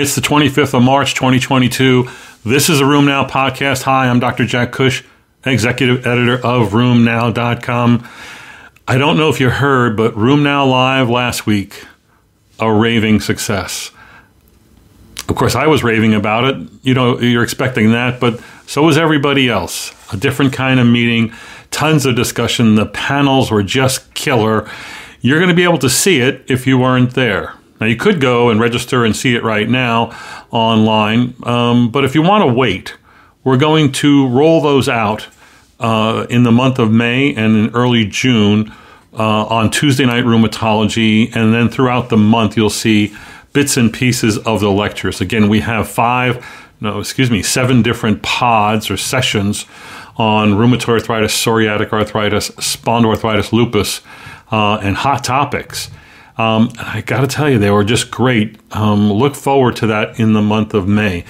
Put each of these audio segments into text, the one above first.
It's the 25th of March, 2022. This is a RheumNow podcast. Hi, I'm Dr. Jack Cush, executive editor of RheumNow.com. I don't know if you heard, but RheumNow Live last week, a raving success. Of course, I was raving about it. You know, you're expecting that, but so was everybody else. A different kind of meeting, tons of discussion. The panels were just killer. You're going to be able to see it if you weren't there. Now, you could go and register and see it right now online, um, but if you want to wait, we're going to roll those out uh, in the month of May and in early June uh, on Tuesday Night Rheumatology, and then throughout the month, you'll see bits and pieces of the lectures. Again, we have five, no, excuse me, seven different pods or sessions on rheumatoid arthritis, psoriatic arthritis, spondyloarthritis, lupus, uh, and hot topics. Um, I got to tell you, they were just great. Um, look forward to that in the month of May.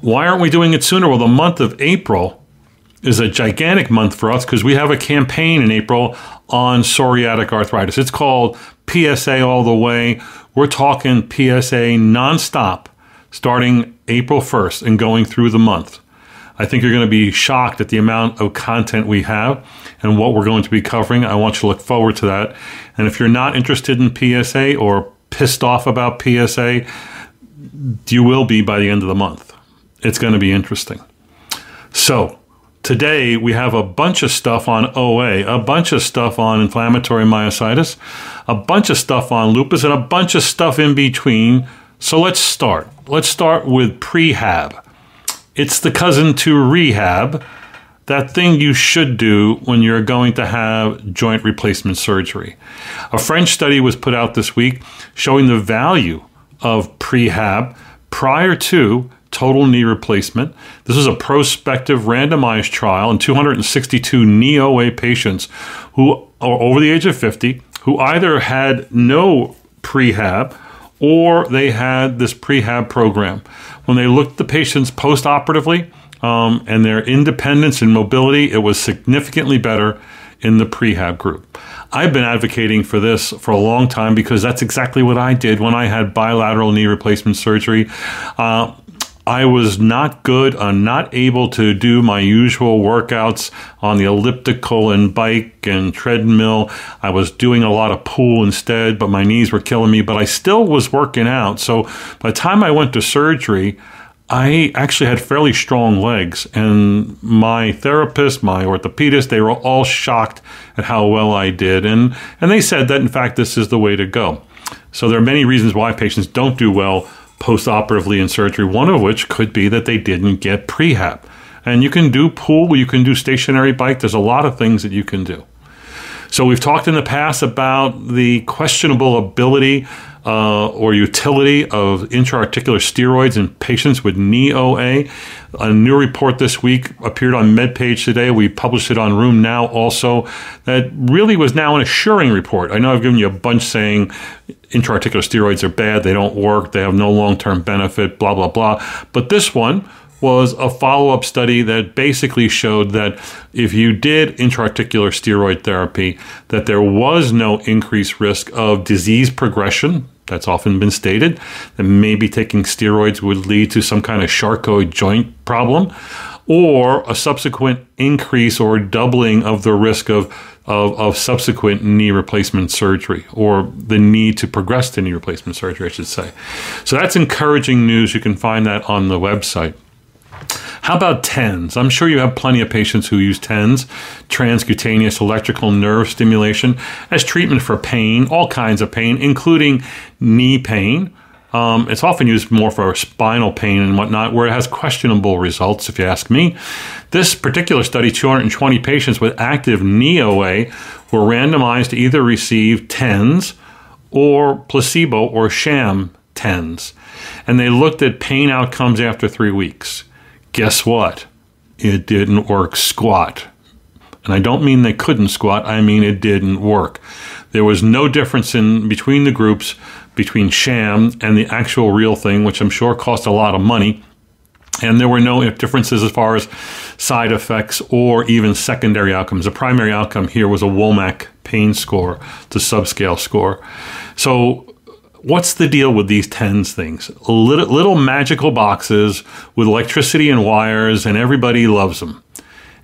Why aren't we doing it sooner? Well, the month of April is a gigantic month for us because we have a campaign in April on psoriatic arthritis. It's called PSA All the Way. We're talking PSA nonstop starting April 1st and going through the month. I think you're going to be shocked at the amount of content we have and what we're going to be covering. I want you to look forward to that. And if you're not interested in PSA or pissed off about PSA, you will be by the end of the month. It's going to be interesting. So, today we have a bunch of stuff on OA, a bunch of stuff on inflammatory myositis, a bunch of stuff on lupus, and a bunch of stuff in between. So, let's start. Let's start with prehab. It's the cousin to rehab, that thing you should do when you're going to have joint replacement surgery. A French study was put out this week showing the value of prehab prior to total knee replacement. This was a prospective randomized trial in 262 knee OA patients who are over the age of 50 who either had no prehab or they had this prehab program. When they looked at the patients postoperatively um, and their independence and mobility, it was significantly better in the prehab group. I've been advocating for this for a long time because that's exactly what I did when I had bilateral knee replacement surgery. Uh, I was not good. I'm not able to do my usual workouts on the elliptical and bike and treadmill. I was doing a lot of pool instead, but my knees were killing me. But I still was working out. So by the time I went to surgery, I actually had fairly strong legs, and my therapist, my orthopedist, they were all shocked at how well I did, and and they said that in fact this is the way to go. So there are many reasons why patients don't do well post-operatively in surgery, one of which could be that they didn't get prehab. And you can do pool, you can do stationary bike, there's a lot of things that you can do. So we've talked in the past about the questionable ability uh, or utility of intraarticular steroids in patients with knee OA. A new report this week appeared on MedPage today. We published it on RheumNow also. That really was now an assuring report. I know I've given you a bunch saying intraarticular steroids are bad, they don't work, they have no long term benefit, blah, blah, blah. But this one, was a follow up study that basically showed that if you did intraarticular steroid therapy, that there was no increased risk of disease progression. That's often been stated that maybe taking steroids would lead to some kind of Charcot joint problem or a subsequent increase or doubling of the risk of, of, of, subsequent knee replacement surgery or the need to progress to knee replacement surgery, I should say. So that's encouraging news. You can find that on the website. How about TENS? I'm sure you have plenty of patients who use TENS, transcutaneous electrical nerve stimulation, as treatment for pain, all kinds of pain, including knee pain. Um, it's often used more for spinal pain and whatnot, where it has questionable results, if you ask me. This particular study, 220 patients with active knee OA, were randomized to either receive TENS or placebo or sham TENS. And they looked at pain outcomes after three weeks. Guess what? It didn't work squat. And I don't mean they couldn't squat, I mean it didn't work. There was no difference in between the groups between sham and the actual real thing, which I'm sure cost a lot of money. And there were no differences as far as side effects or even secondary outcomes. The primary outcome here was a WOMAC pain score, the subscale score. So what's the deal with these TENS things? Little, little magical boxes with electricity and wires, and everybody loves them.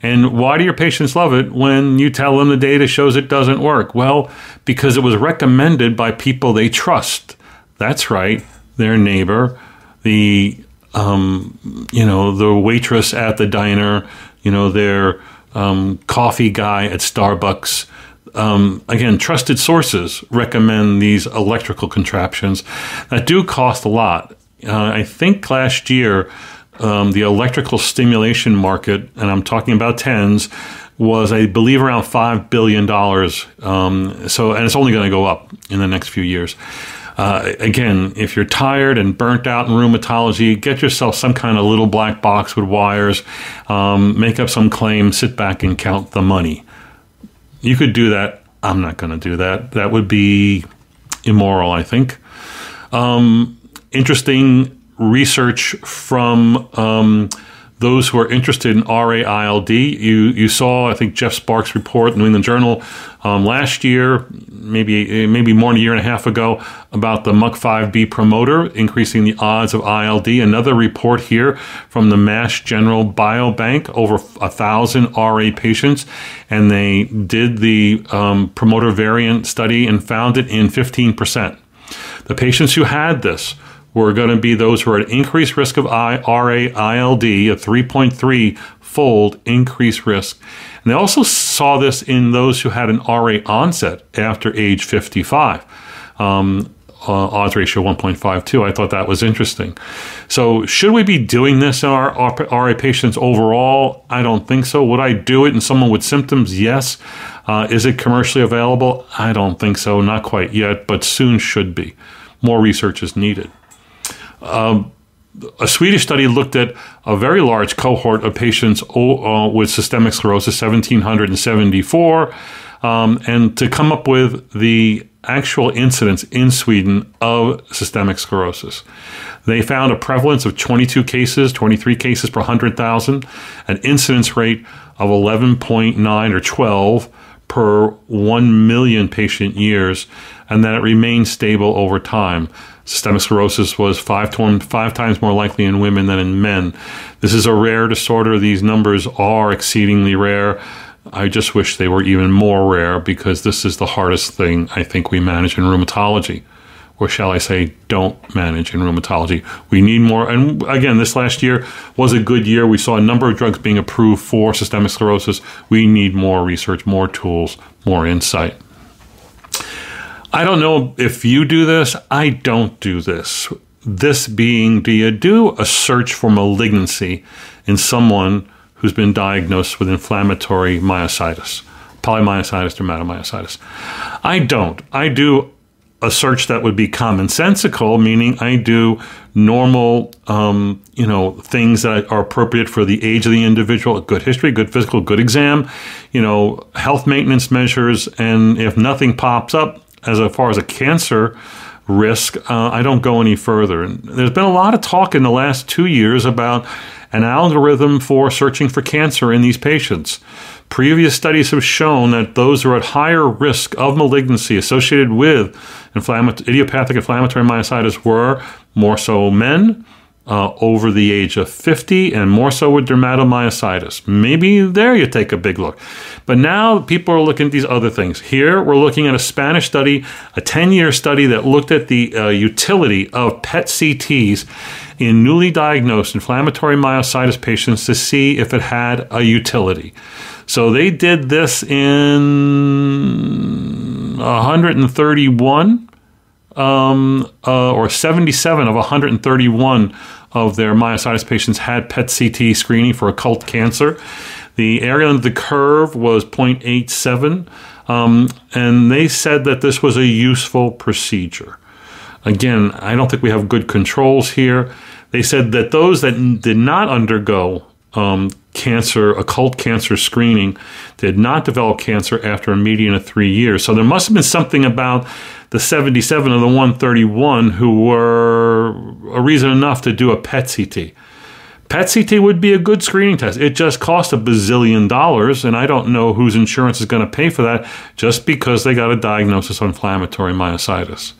And why do your patients love it when you tell them the data shows it doesn't work? Well, because it was recommended by people they trust. That's right, their neighbor, the um, you know the waitress at the diner, you know their um, coffee guy at Starbucks. Um, again, trusted sources recommend these electrical contraptions that do cost a lot. Uh, I think last year um, the electrical stimulation market, and I'm talking about tens, was I believe around five billion dollars. Um, so, and it's only going to go up in the next few years. Uh, again, if you're tired and burnt out in rheumatology, get yourself some kind of little black box with wires, um, make up some claim, sit back and count the money. You could do that. I'm not going to do that. That would be immoral, I think. Um, interesting research from um, those who are interested in RA-ILD. You you saw, I think, Jeff Sparks' report New England Journal um, last year, maybe maybe more than a year and a half ago, about the MUC5B promoter increasing the odds of ILD. Another report here from the Mass General Biobank, over a thousand RA patients, and they did the um, promoter variant study and found it in 15 percent. The patients who had this were going to be those who are at increased risk of RA ILD, a 3.3 fold increased risk. And they also saw this in those who had an RA onset after age 55. Um, uh, odds ratio 1.52. I thought that was interesting. So, should we be doing this in our RA patients overall? I don't think so. Would I do it in someone with symptoms? Yes. Uh, is it commercially available? I don't think so. Not quite yet, but soon should be. More research is needed. Um, a Swedish study looked at a very large cohort of patients uh, with systemic sclerosis, 1,774, um, and to come up with the actual incidence in Sweden of systemic sclerosis. They found a prevalence of 22 cases, 23 cases per 100,000, an incidence rate of 11.9 or 12 per 1 million patient years, and that it remained stable over time. Systemic sclerosis was five, to, five times more likely in women than in men. This is a rare disorder. These numbers are exceedingly rare. I just wish they were even more rare because this is the hardest thing I think we manage in rheumatology. Or shall I say, don't manage in rheumatology. We need more. And again, this last year was a good year. We saw a number of drugs being approved for systemic sclerosis. We need more research, more tools, more insight. I don't know if you do this. I don't do this. This being, do you do a search for malignancy in someone who's been diagnosed with inflammatory myositis, polymyositis, dermatomyositis? I don't. I do a search that would be commonsensical, meaning I do normal, um, you know, things that are appropriate for the age of the individual, a good history, good physical, good exam, you know, health maintenance measures, and if nothing pops up, as far as a cancer risk, uh, I don't go any further. And there's been a lot of talk in the last two years about an algorithm for searching for cancer in these patients. Previous studies have shown that those who are at higher risk of malignancy associated with idiopathic inflammatory myositis were more so men uh, over the age of 50 and more so with dermatomyositis. Maybe there you take a big look. But now people are looking at these other things. Here we're looking at a Spanish study, a 10 year study that looked at the uh, utility of PET CTs in newly diagnosed inflammatory myositis patients to see if it had a utility. So they did this in 131 um, uh, or 77 of 131 of their myositis patients had PET CT screening for occult cancer. The area under the curve was 0.87, um, and they said that this was a useful procedure. Again, I don't think we have good controls here. They said that those that did not undergo um, cancer, occult cancer screening, did not develop cancer after a median of three years. So there must have been something about the 77 of the 131 who were a reason enough to do a PET CT. PET CT would be a good screening test. It just costs a bazillion dollars, and I don't know whose insurance is going to pay for that just because they got a diagnosis of inflammatory myositis.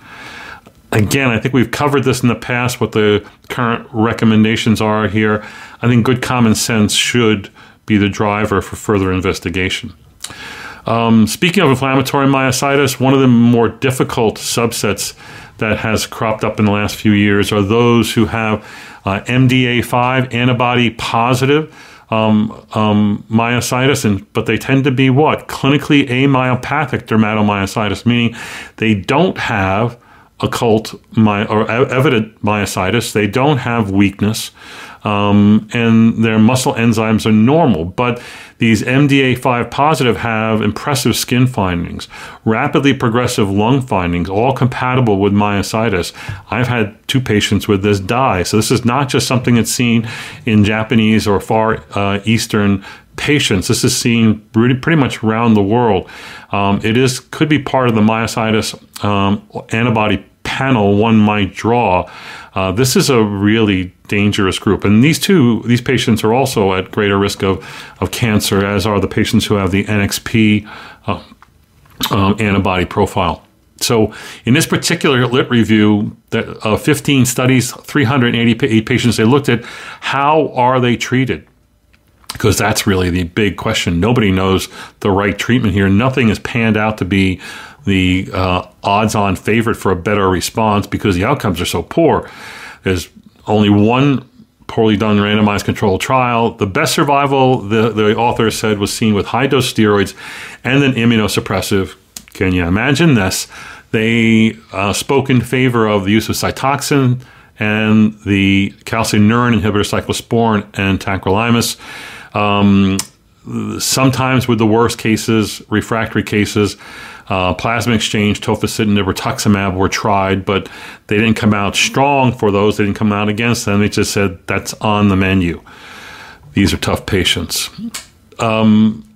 Again, I think we've covered this in the past, what the current recommendations are here. I think good common sense should be the driver for further investigation. Um, speaking of inflammatory myositis, one of the more difficult subsets that has cropped up in the last few years are those who have uh, MDA5 antibody positive um, um, myositis, and but they tend to be what clinically amyopathic dermatomyositis, meaning they don't have occult my, or evident myositis. They don't have weakness, um, and their muscle enzymes are normal. But these MDA5 positive have impressive skin findings, rapidly progressive lung findings, all compatible with myositis. I've had two patients with this die. So this is not just something that's seen in Japanese or Far uh, Eastern patients. This is seen pretty, much around the world. Um, it is could be part of the myositis um, antibody panel one might draw. Uh, this is a really dangerous group, and these two these patients are also at greater risk of of cancer, as are the patients who have the NXP uh, um, antibody profile. So, in this particular lit review, that uh, 15 studies, 388 patients, they looked at how are they treated because that's really the big question. Nobody knows the right treatment here. Nothing has panned out to be the uh, odds on favorite for a better response because the outcomes are so poor. There's only one poorly done randomized controlled trial. The best survival, the, the author said, was seen with high dose steroids and an immunosuppressive. Can you imagine this? They uh, spoke in favor of the use of Cytoxan and the calcineurin inhibitor cyclosporin and tacrolimus. Um, sometimes with the worst cases, refractory cases, uh, plasma exchange, tofacitinib, rituximab were tried, but they didn't come out strong for those. They didn't come out against them. They just said that's on the menu. These are tough patients. Um,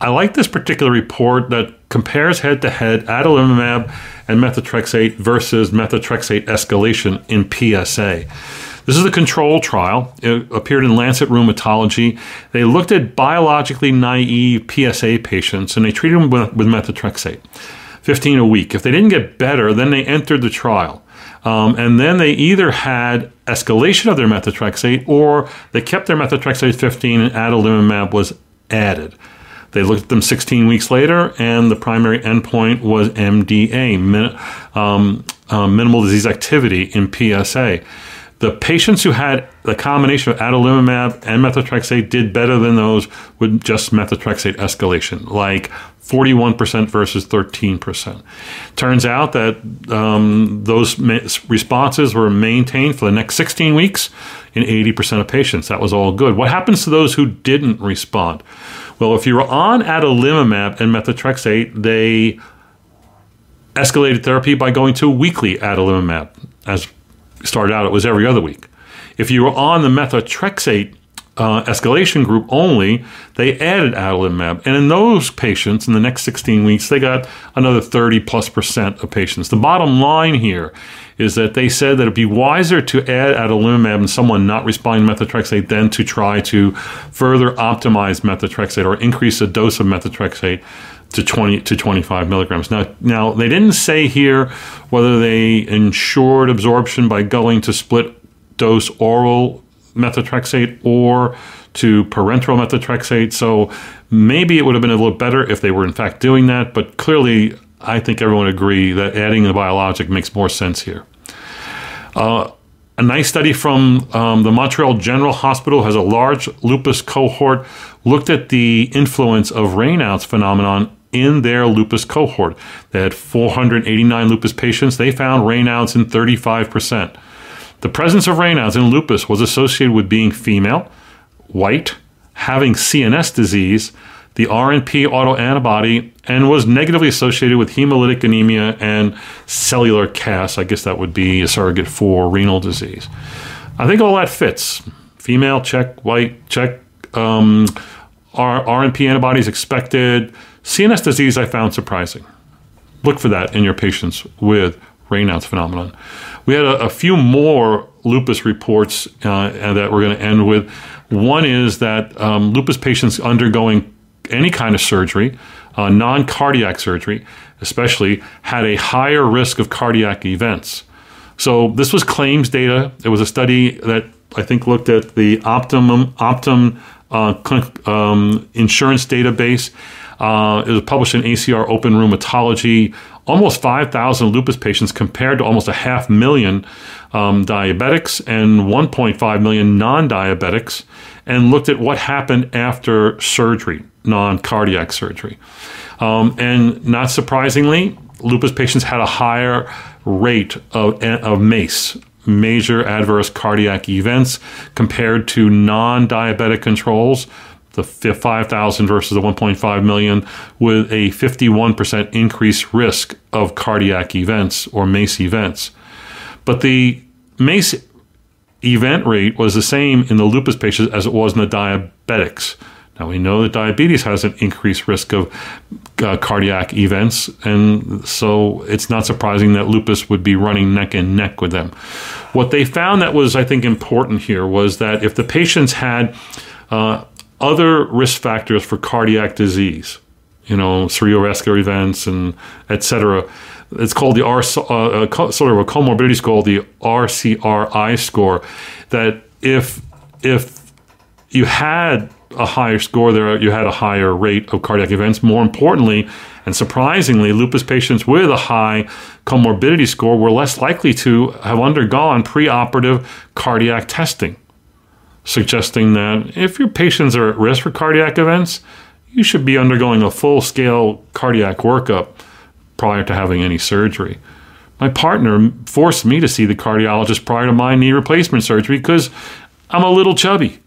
I like this particular report that compares head to head adalimumab and methotrexate versus methotrexate escalation in PSA. This is a control trial. It appeared in Lancet Rheumatology. They looked at biologically naive PSA patients and they treated them with, with methotrexate, 15 a week. If they didn't get better, then they entered the trial. Um, and then they either had escalation of their methotrexate or they kept their methotrexate 15 and adalimumab was added. They looked at them 16 weeks later, and the primary endpoint was MDA, min, um, uh, minimal disease activity in PSA. The patients who had the combination of adalimumab and methotrexate did better than those with just methotrexate escalation, like 41% versus 13%. Turns out that um, those responses were maintained for the next 16 weeks in 80% of patients. That was all good. What happens to those who didn't respond? Well, if you were on adalimumab and methotrexate, they escalated therapy by going to weekly adalimumab as started out, it was every other week. If you were on the methotrexate uh, escalation group only, they added adalimumab. And in those patients, in the next 16 weeks, they got another 30 plus percent of patients. The bottom line here is that they said that it'd be wiser to add adalimumab in someone not responding to methotrexate than to try to further optimize methotrexate or increase the dose of methotrexate to 20 to 25 milligrams. Now, now they didn't say here whether they ensured absorption by going to split dose oral methotrexate or to parenteral methotrexate. So maybe it would have been a little better if they were in fact doing that. But clearly, I think everyone agree that adding the biologic makes more sense here. Uh, a nice study from um, the Montreal General Hospital has a large lupus cohort looked at the influence of Raynaud's phenomenon in their lupus cohort. They had 489 lupus patients. They found Raynaud's in 35%. The presence of Raynaud's in lupus was associated with being female, white, having CNS disease, the RNP autoantibody, and was negatively associated with hemolytic anemia and cellular CAS. I guess that would be a surrogate for renal disease. I think all that fits. Female, check. White, check. Um, RNP antibodies expected. CNS disease I found surprising. Look for that in your patients with Raynaud's phenomenon. We had a, a few more lupus reports uh, that we're going to end with. One is that um, lupus patients undergoing any kind of surgery, uh, non cardiac surgery especially, had a higher risk of cardiac events. So this was claims data. It was a study that I think looked at the Optumum Optum uh, um, insurance database. Uh, it was published in ACR Open Rheumatology. Almost 5,000 lupus patients compared to almost a half million um, diabetics and 1.5 million non diabetics, and looked at what happened after surgery, non cardiac surgery. Um, and not surprisingly, lupus patients had a higher rate of, of MACE, major adverse cardiac events, compared to non diabetic controls the 5,000 versus the 1.5 million, with a 51% increased risk of cardiac events or MACE events. But the MACE event rate was the same in the lupus patients as it was in the diabetics. Now we know that diabetes has an increased risk of uh, cardiac events, and so it's not surprising that lupus would be running neck and neck with them. What they found that was, I think, important here was that if the patients had uh, other risk factors for cardiac disease, you know, cerebrovascular events and et cetera. It's called the R, uh, uh sort of a comorbidity score, the RCRI score. That if if you had a higher score there, you had a higher rate of cardiac events. More importantly, and surprisingly, lupus patients with a high comorbidity score were less likely to have undergone preoperative cardiac testing suggesting that if your patients are at risk for cardiac events, you should be undergoing a full scale cardiac workup prior to having any surgery. My partner forced me to see the cardiologist prior to my knee replacement surgery because I'm a little chubby.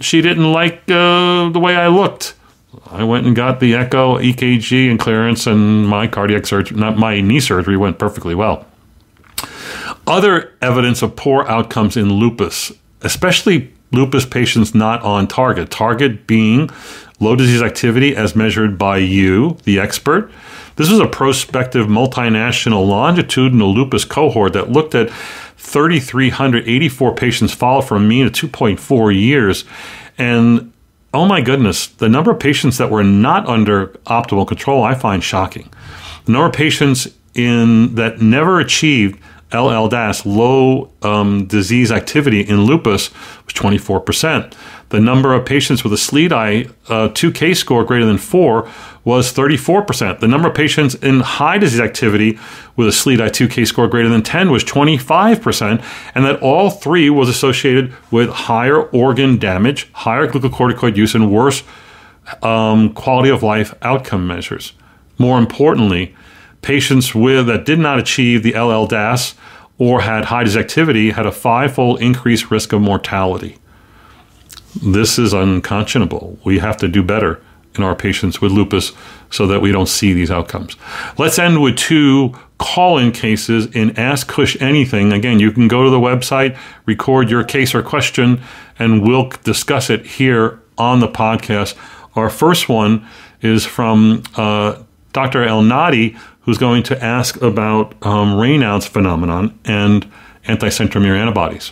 She didn't like uh, the way I looked. I went and got the echo, EKG, and clearance, and my cardiac surgery, not my knee surgery, went perfectly well. Other evidence of poor outcomes in lupus, especially lupus patients not on target. Target being low disease activity as measured by you, the expert. This was a prospective multinational longitudinal lupus cohort that looked at 3,384 patients followed for a mean of 2.4 years. And oh my goodness, the number of patients that were not under optimal control I find shocking. The number of patients in that never achieved LLDAS, low um, disease activity in lupus, was 24%. The number of patients with a SLEDAI uh, 2K score greater than 4 was 34%. The number of patients in high disease activity with a SLEDAI 2K score greater than 10 was 25%, and that all three was associated with higher organ damage, higher glucocorticoid use, and worse um, quality of life outcome measures. More importantly, patients with that did not achieve the LLDAS or had high activity had a fivefold increased risk of mortality. This is unconscionable. We have to do better in our patients with lupus so that we don't see these outcomes. Let's end with two call in cases in Ask Cush Anything. Again, you can go to the website, record your case or question, and we'll discuss it here on the podcast. Our first one is from uh, Dr. El Nadi, who's going to ask about um, Raynaud's phenomenon and anti-centromere antibodies.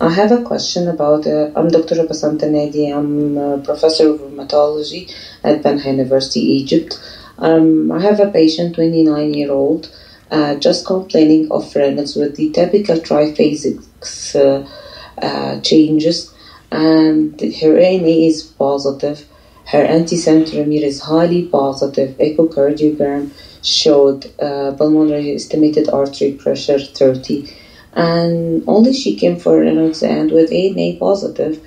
I have a question about. Uh, I'm Dr. Basanta Nadi. I'm a professor of rheumatology at Banha University, Egypt. Um, I have a patient, 29 year old, uh, just complaining of Raynaud's with the typical triphasic uh, uh, changes, and her ANA is positive. Her anticentromere is highly positive. Echocardiogram showed uh, pulmonary estimated artery pressure 30 and only she came for an exam with ANA positive.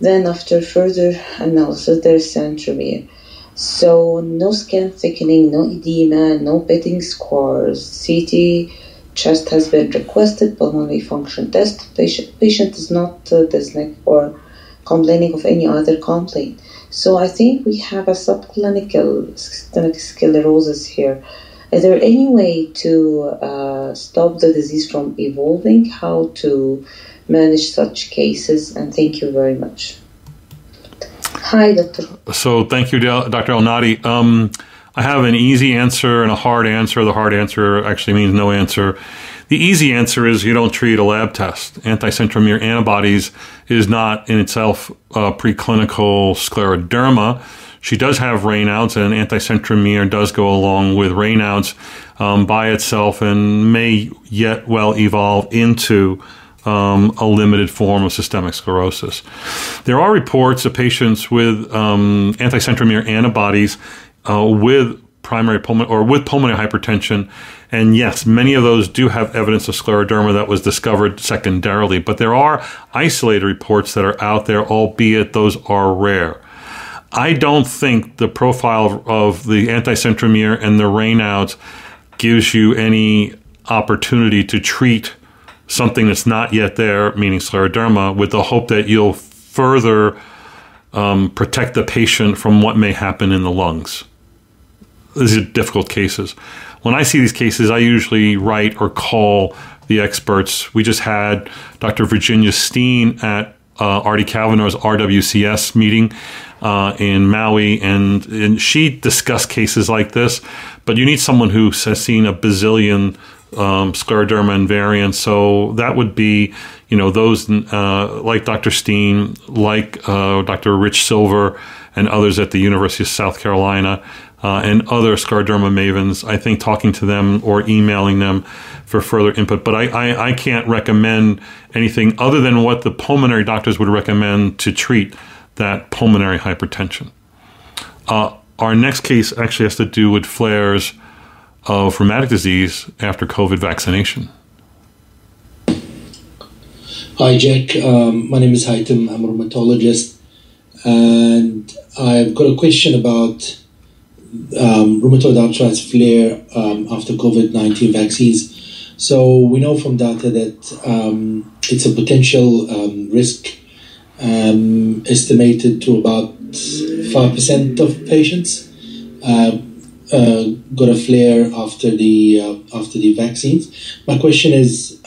Then after further analysis there's centromere so no skin thickening no edema no pitting scores CT chest has been requested pulmonary function test. Patient, patient is not uh, dyspneic or complaining of any other complaint so I think we have a subclinical systemic sclerosis here. Is there any way to uh, stop the disease from evolving? How to manage such cases? And thank you very much. Hi, Doctor. So thank you, Dr. El Nadi. Um, I have an easy answer and a hard answer. The hard answer actually means no answer. The easy answer is you don't treat a lab test. Anti-centromere antibodies is not in itself uh, preclinical scleroderma. She does have Raynaud's, and anti-centromere does go along with Raynaud's um, by itself and may yet well evolve into um, a limited form of systemic sclerosis. There are reports of patients with um, anti-centromere antibodies uh, with primary pulmonary or with pulmonary hypertension. And yes, many of those do have evidence of scleroderma that was discovered secondarily, but there are isolated reports that are out there, albeit those are rare. I don't think the profile of the anti-centromere and the Raynaud's gives you any opportunity to treat something that's not yet there, meaning scleroderma, with the hope that you'll further um, protect the patient from what may happen in the lungs. These are difficult cases. When I see these cases, I usually write or call the experts. We just had Dr. Virginia Steen at uh, Artie Kavanaugh's RWCS meeting uh, in Maui, and, and she discussed cases like this. But you need someone who has seen a bazillion um, scleroderma invariants. So that would be, you know, those uh, like Dr. Steen, like uh, Dr. Rich Silver, and others at the University of South Carolina. Uh, and other scleroderma mavens, I think talking to them or emailing them for further input. But I, I, I can't recommend anything other than what the pulmonary doctors would recommend to treat that pulmonary hypertension. Uh, our next case actually has to do with flares of rheumatic disease after COVID vaccination. Hi, Jack. Um, my name is Haitam. I'm a rheumatologist. And I've got a question about um, rheumatoid arthritis flare um, after COVID 19 vaccines. So, we know from data that um, it's a potential um, risk um, estimated to about 5% of patients. Uh, uh, got a flare after the uh, after the vaccines. My question is,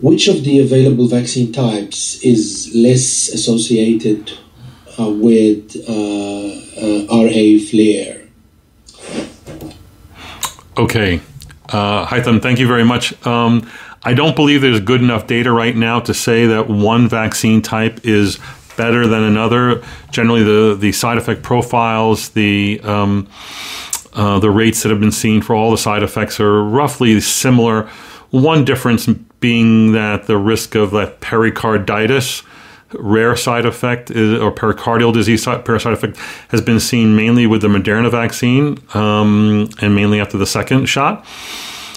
which of the available vaccine types is less associated uh, with uh, RA Flare. Okay, uh, Haitham, thank you very much. Um, I don't believe there's good enough data right now to say that one vaccine type is better than another. Generally, the the side effect profiles, the um, uh, the rates that have been seen for all the side effects are roughly similar. One difference being that the risk of that pericarditis rare side effect is, or pericardial disease parasite effect has been seen mainly with the Moderna vaccine um, and mainly after the second shot.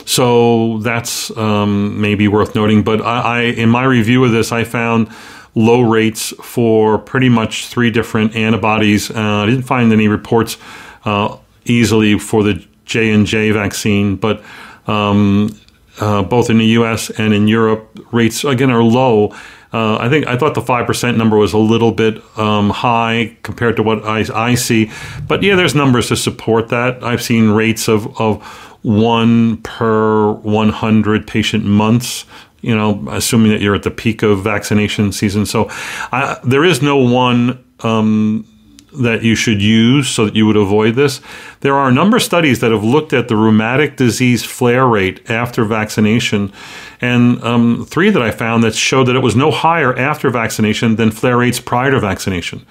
So that's um, maybe worth noting. But I, I, in my review of this, I found low rates for pretty much three different antibodies. Uh, I didn't find any reports uh, easily for the J and J vaccine, but um, uh, both in the U.S. and in Europe, rates again are low. Uh, I think I thought the five percent number was a little bit um, high compared to what I, I, see, but yeah, there's numbers to support that. I've seen rates of, of one per 100 patient months you know, assuming that you're at the peak of vaccination season. So uh, there is no one um, that you should use so that you would avoid this. There are a number of studies that have looked at the rheumatic disease flare rate after vaccination, and um, three that I found that showed that it was no higher after vaccination than flare rates prior to vaccination.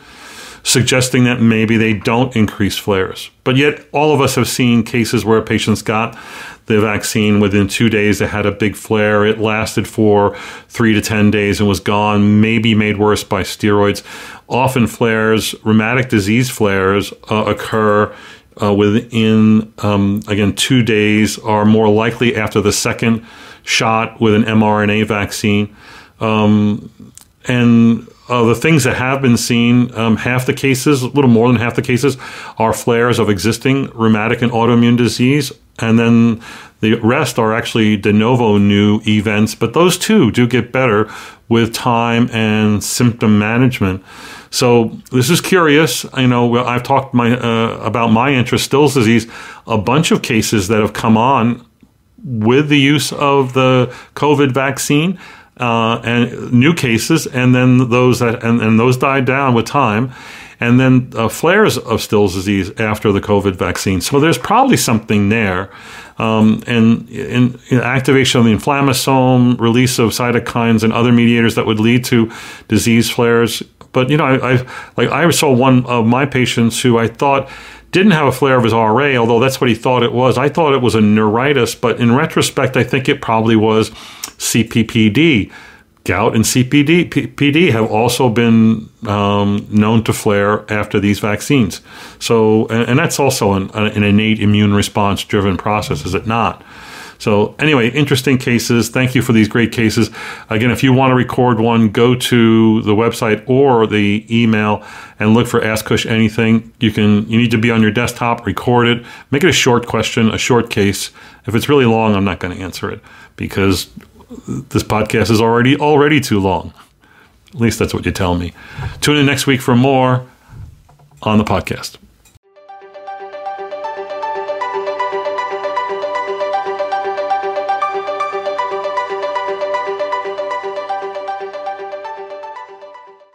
Suggesting that maybe they don't increase flares. But yet, all of us have seen cases where patients got the vaccine within two days. It had a big flare. It lasted for three to 10 days and was gone, maybe made worse by steroids. Often flares, rheumatic disease flares, uh, occur uh, within, um, again, two days, are more likely after the second shot with an mRNA vaccine. Um, and uh, the things that have been seen, um, half the cases, a little more than half the cases, are flares of existing rheumatic and autoimmune disease and then the rest are actually de novo new events, but those too do get better with time and symptom management. So this is curious. You know, I've talked my uh, about my interest, Still's disease, a bunch of cases that have come on with the use of the COVID vaccine. Uh, and new cases, and then those that and, and those died down with time. and then uh, flares of Still's disease after the COVID vaccine. So there's probably something there. Um, and in, activation of the inflammasome, release of cytokines and other mediators that would lead to disease flares. But you know, I, I like I saw one of my patients who I thought didn't have a flare of his RA, although that's what he thought it was. I thought it was a neuritis, but in retrospect, I think it probably was CPPD. Gout and CPD PD have also been um, known to flare after these vaccines. So, and, and that's also an, an innate immune response driven process, is it not? So, anyway, interesting cases. Thank you for these great cases. Again, if you want to record one, go to the website or the email and look for Ask Cush Anything. You can. You need to be on your desktop. Record it. Make it a short question, a short case. If it's really long, I'm not going to answer it because this podcast is already already too long. At least that's what you tell me. Tune in next week for more on the podcast.